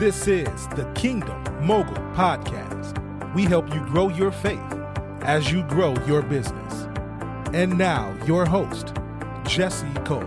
This is the Kingdom Mogul Podcast. We help you grow your faith as you grow your business. And now, your host, Jesse Cole.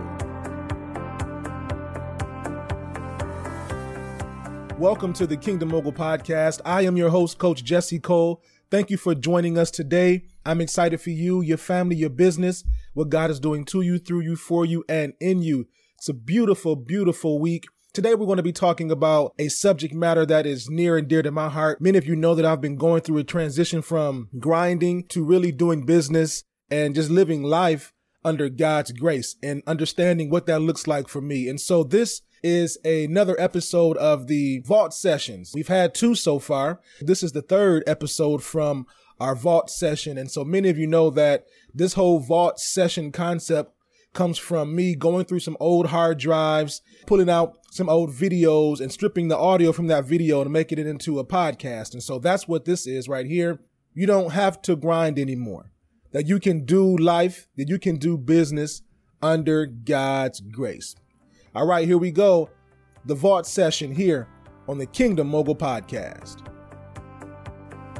Welcome to the Kingdom Mogul Podcast. I am your host, Coach Jesse Cole. Thank you for joining us today. I'm excited for you, your family, your business, what God is doing to you, through you, for you, and in you. It's a beautiful, beautiful week. Today, we're going to be talking about a subject matter that is near and dear to my heart. Many of you know that I've been going through a transition from grinding to really doing business and just living life under God's grace and understanding what that looks like for me. And so this is another episode of the Vault Sessions. We've had two so far. This is the third episode from our Vault session. And so many of you know that this whole Vault session concept comes from me going through some old hard drives, pulling out some old videos and stripping the audio from that video to make it into a podcast. And so that's what this is right here. You don't have to grind anymore. That you can do life, that you can do business under God's grace. All right, here we go. The Vault session here on the Kingdom Mogul Podcast.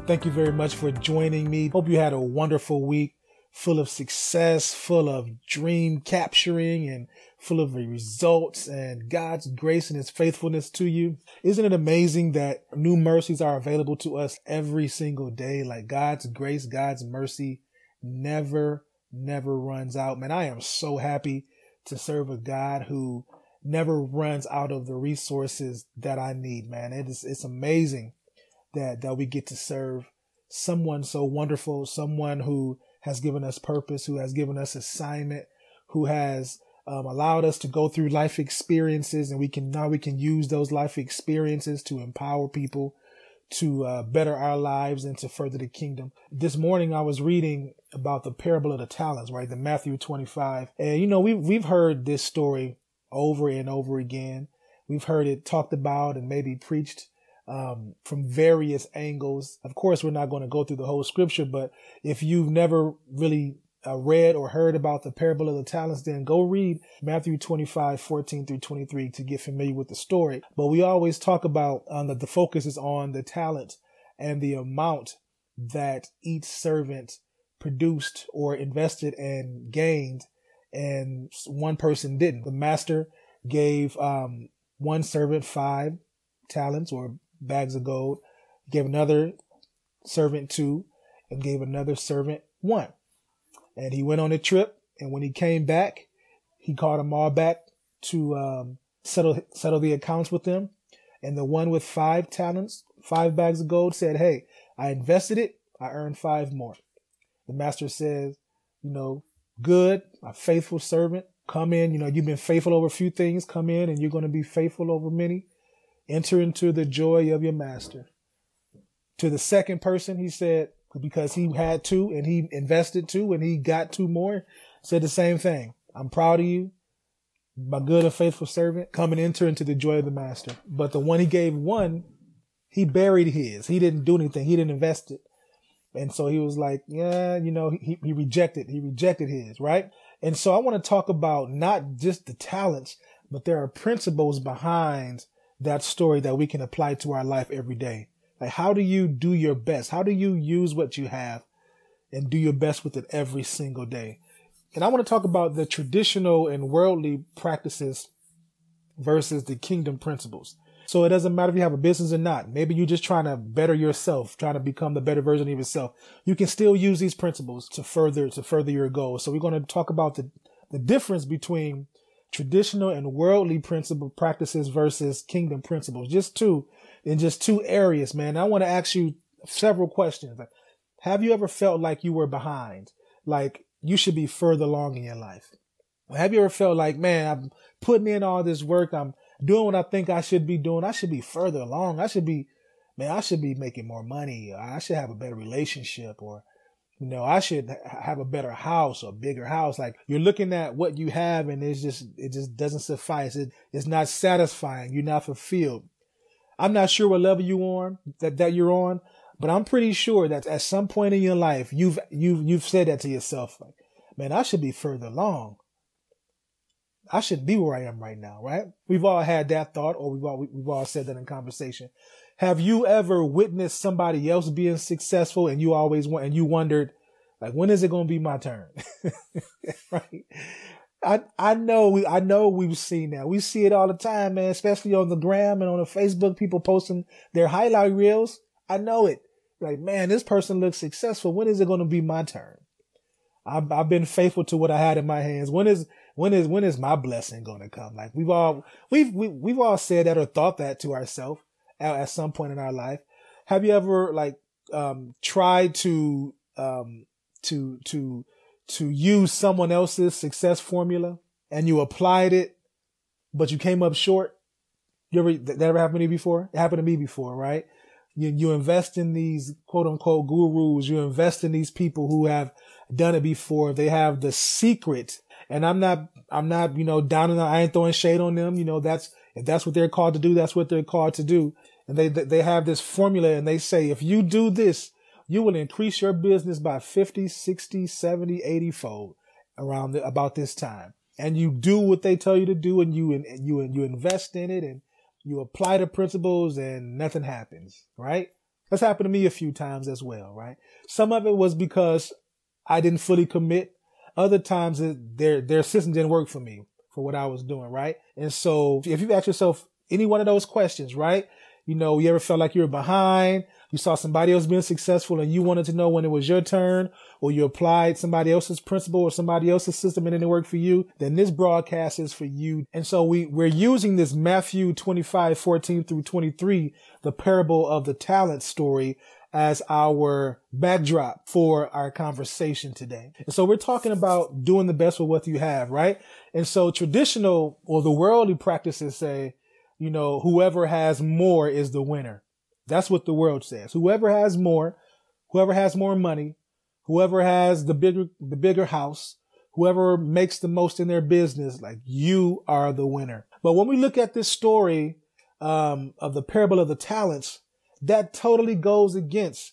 Thank you very much for joining me. Hope you had a wonderful week full of success, full of dream capturing and full of results and God's grace and his faithfulness to you. Isn't it amazing that new mercies are available to us every single day? Like God's grace, God's mercy never, never runs out. Man, I am so happy to serve a God who never runs out of the resources that I need, man. It is, it's amazing that, that we get to serve someone so wonderful, someone who has given us purpose, who has given us assignment, who has um, allowed us to go through life experiences and we can now we can use those life experiences to empower people to uh, better our lives and to further the kingdom. This morning I was reading about the parable of the talents, right? The Matthew 25. And you know, we we've heard this story over and over again. We've heard it talked about and maybe preached um, from various angles. Of course, we're not going to go through the whole scripture, but if you've never really uh, read or heard about the parable of the talents, then go read Matthew 25, 14 through 23 to get familiar with the story. But we always talk about um, that the focus is on the talent and the amount that each servant produced or invested and gained and one person didn't. The master gave um, one servant five talents or bags of gold, gave another servant two, and gave another servant one. And he went on a trip, and when he came back, he called them all back to um, settle settle the accounts with them. And the one with five talents, five bags of gold, said, "Hey, I invested it. I earned five more." The master says, "You know, good, a faithful servant. Come in. You know, you've been faithful over a few things. Come in, and you're going to be faithful over many. Enter into the joy of your master. To the second person, he said, because he had two and he invested two and he got two more, said the same thing. I'm proud of you, my good and faithful servant. Come and enter into the joy of the master. But the one he gave one, he buried his. He didn't do anything. He didn't invest it. And so he was like, yeah, you know, he, he rejected, he rejected his, right? And so I want to talk about not just the talents, but there are principles behind that story that we can apply to our life every day. Like, how do you do your best? How do you use what you have and do your best with it every single day? And I want to talk about the traditional and worldly practices versus the kingdom principles. So it doesn't matter if you have a business or not. Maybe you're just trying to better yourself, trying to become the better version of yourself. You can still use these principles to further, to further your goals. So we're going to talk about the, the difference between traditional and worldly principle practices versus kingdom principles. Just two in just two areas, man. I want to ask you several questions. Have you ever felt like you were behind? Like you should be further along in your life? Have you ever felt like, man, I'm putting in all this work. I'm doing what I think I should be doing. I should be further along. I should be, man, I should be making more money. I should have a better relationship or you know, I should have a better house or bigger house. Like you're looking at what you have and it's just, it just doesn't suffice. It, it's not satisfying. You're not fulfilled. I'm not sure what level you on that, that you're on, but I'm pretty sure that at some point in your life, you've, you've, you've said that to yourself. Like, man, I should be further along. I should be where I am right now, right? We've all had that thought or we've all, we've all said that in conversation. Have you ever witnessed somebody else being successful and you always want, and you wondered, like, when is it going to be my turn? right. I, I know we, I know we've seen that. We see it all the time, man, especially on the gram and on the Facebook, people posting their highlight reels. I know it. Like, man, this person looks successful. When is it going to be my turn? I've, I've been faithful to what I had in my hands. When is, when is, when is my blessing going to come? Like we've all, we've, we, have we have all said that or thought that to ourselves at, at, some point in our life. Have you ever like, um, tried to, um, to, to, to use someone else's success formula and you applied it, but you came up short? You ever, that ever happened to you before? It happened to me before, right? You, you invest in these quote unquote gurus. You invest in these people who have done it before. They have the secret. And I'm not, I'm not, you know, down the, I ain't throwing shade on them. You know, that's, if that's what they're called to do, that's what they're called to do. And they, they have this formula and they say, if you do this, you will increase your business by 50, 60, 70, 80 fold around the, about this time. And you do what they tell you to do and you, and you, and you invest in it and you apply the principles and nothing happens, right? That's happened to me a few times as well, right? Some of it was because I didn't fully commit. Other times their, their system didn't work for me for what I was doing, right? And so if you ask yourself any one of those questions, right? You know, you ever felt like you were behind? You saw somebody else being successful and you wanted to know when it was your turn or you applied somebody else's principle or somebody else's system and it didn't work for you, then this broadcast is for you. And so we, we're using this Matthew 25, 14 through 23, the parable of the talent story as our backdrop for our conversation today. And so we're talking about doing the best with what you have, right? And so traditional or the worldly practices say, you know, whoever has more is the winner. That's what the world says. Whoever has more, whoever has more money, whoever has the bigger, the bigger house, whoever makes the most in their business, like you are the winner. But when we look at this story, um, of the parable of the talents, that totally goes against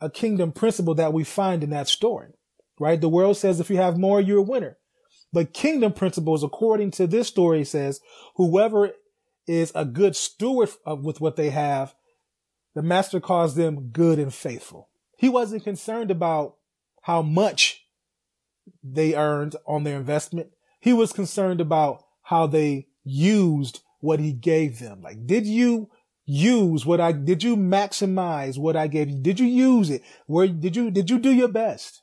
a kingdom principle that we find in that story, right? The world says if you have more, you're a winner. But kingdom principles, according to this story, says whoever is a good steward with what they have, the master calls them good and faithful. He wasn't concerned about how much they earned on their investment. He was concerned about how they used what he gave them. Like, did you use what I, did you maximize what I gave you? Did you use it? Where did you, did you do your best?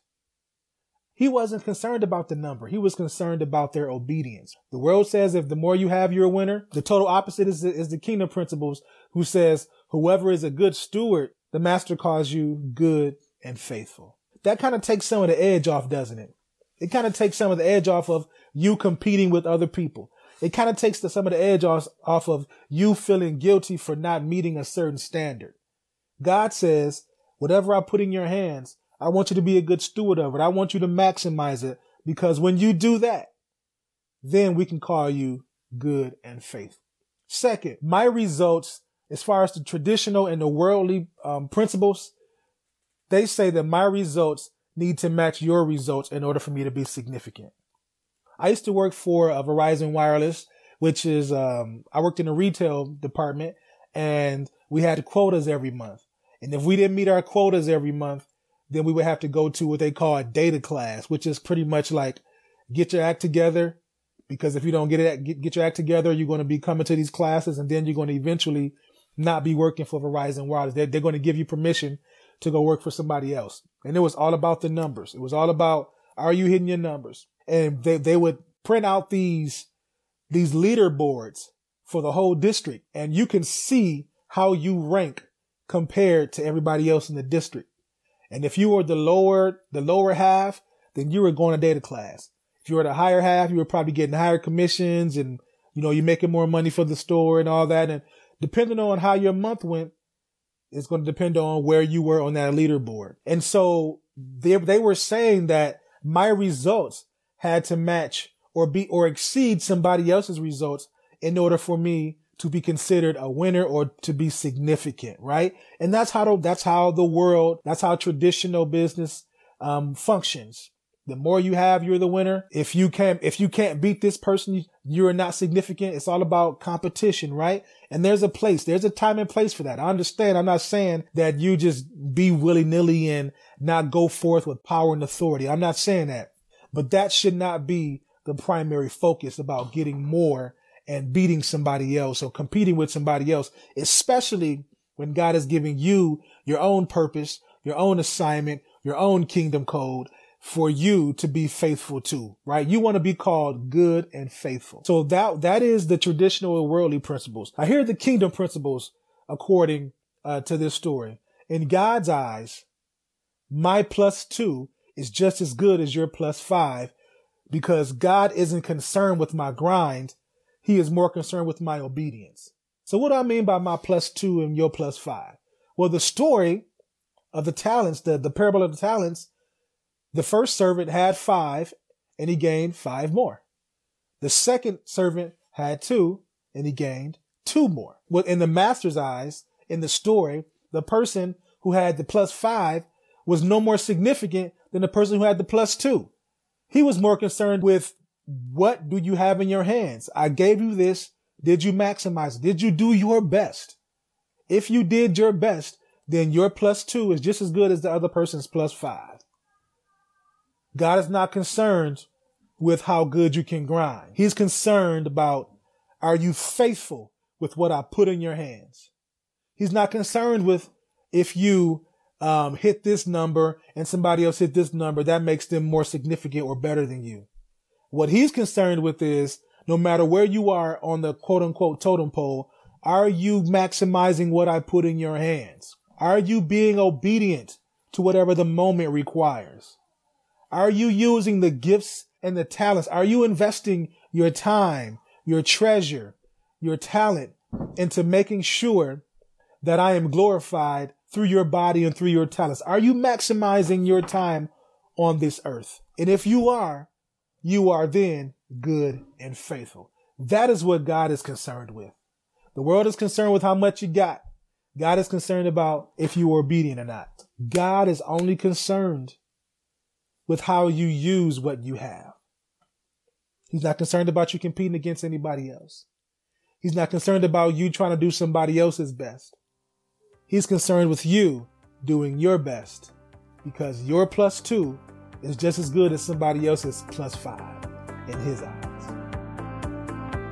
He wasn't concerned about the number. He was concerned about their obedience. The world says if the more you have, you're a winner. The total opposite is, is the kingdom principles who says whoever is a good steward, the master calls you good and faithful. That kind of takes some of the edge off, doesn't it? It kind of takes some of the edge off of you competing with other people it kind of takes the, some of the edge off, off of you feeling guilty for not meeting a certain standard. God says, whatever I put in your hands, I want you to be a good steward of it. I want you to maximize it because when you do that, then we can call you good and faithful. Second, my results, as far as the traditional and the worldly um, principles, they say that my results need to match your results in order for me to be significant. I used to work for a Verizon Wireless, which is, um, I worked in the retail department and we had quotas every month. And if we didn't meet our quotas every month, then we would have to go to what they call a data class, which is pretty much like get your act together. Because if you don't get it, get, get your act together, you're going to be coming to these classes and then you're going to eventually not be working for Verizon Wireless. They're, they're going to give you permission to go work for somebody else. And it was all about the numbers. It was all about, are you hitting your numbers? and they, they would print out these, these leaderboards for the whole district and you can see how you rank compared to everybody else in the district. And if you were the lower, the lower half, then you were going to data class. If you were the higher half, you were probably getting higher commissions and, you know, you're making more money for the store and all that. And depending on how your month went, it's going to depend on where you were on that leaderboard. And so they, they were saying that my results had to match or be or exceed somebody else's results in order for me to be considered a winner or to be significant, right? And that's how the, that's how the world, that's how traditional business um, functions. The more you have, you're the winner. If you can't, if you can't beat this person, you're not significant. It's all about competition, right? And there's a place, there's a time and place for that. I understand. I'm not saying that you just be willy nilly and not go forth with power and authority. I'm not saying that, but that should not be the primary focus about getting more and beating somebody else or competing with somebody else, especially when God is giving you your own purpose, your own assignment, your own kingdom code for you to be faithful to, right? You want to be called good and faithful. So that, that is the traditional worldly principles. I hear the kingdom principles according uh, to this story. In God's eyes, my plus two is just as good as your plus five because God isn't concerned with my grind. He is more concerned with my obedience. So what do I mean by my plus two and your plus five? Well, the story of the talents, the, the parable of the talents, the first servant had five and he gained five more. The second servant had two and he gained two more. Well, in the master's eyes, in the story, the person who had the plus five was no more significant than the person who had the plus two. He was more concerned with what do you have in your hands? I gave you this. Did you maximize? Did you do your best? If you did your best, then your plus two is just as good as the other person's plus five. God is not concerned with how good you can grind. He's concerned about are you faithful with what I put in your hands? He's not concerned with if you um, hit this number and somebody else hit this number, that makes them more significant or better than you. What he's concerned with is no matter where you are on the quote unquote totem pole, are you maximizing what I put in your hands? Are you being obedient to whatever the moment requires? Are you using the gifts and the talents? Are you investing your time, your treasure, your talent into making sure that I am glorified through your body and through your talents? Are you maximizing your time on this earth? And if you are, you are then good and faithful. That is what God is concerned with. The world is concerned with how much you got. God is concerned about if you are obedient or not. God is only concerned with how you use what you have. He's not concerned about you competing against anybody else. He's not concerned about you trying to do somebody else's best. He's concerned with you doing your best because your plus two is just as good as somebody else's plus five in his eyes.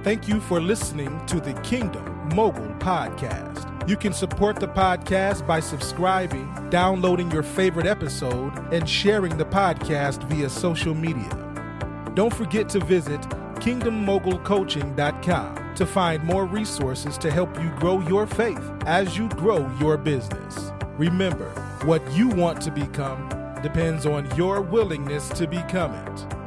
Thank you for listening to the Kingdom Mogul Podcast. You can support the podcast by subscribing, downloading your favorite episode, and sharing the podcast via social media. Don't forget to visit kingdommogulcoaching.com to find more resources to help you grow your faith as you grow your business. Remember, what you want to become depends on your willingness to become it.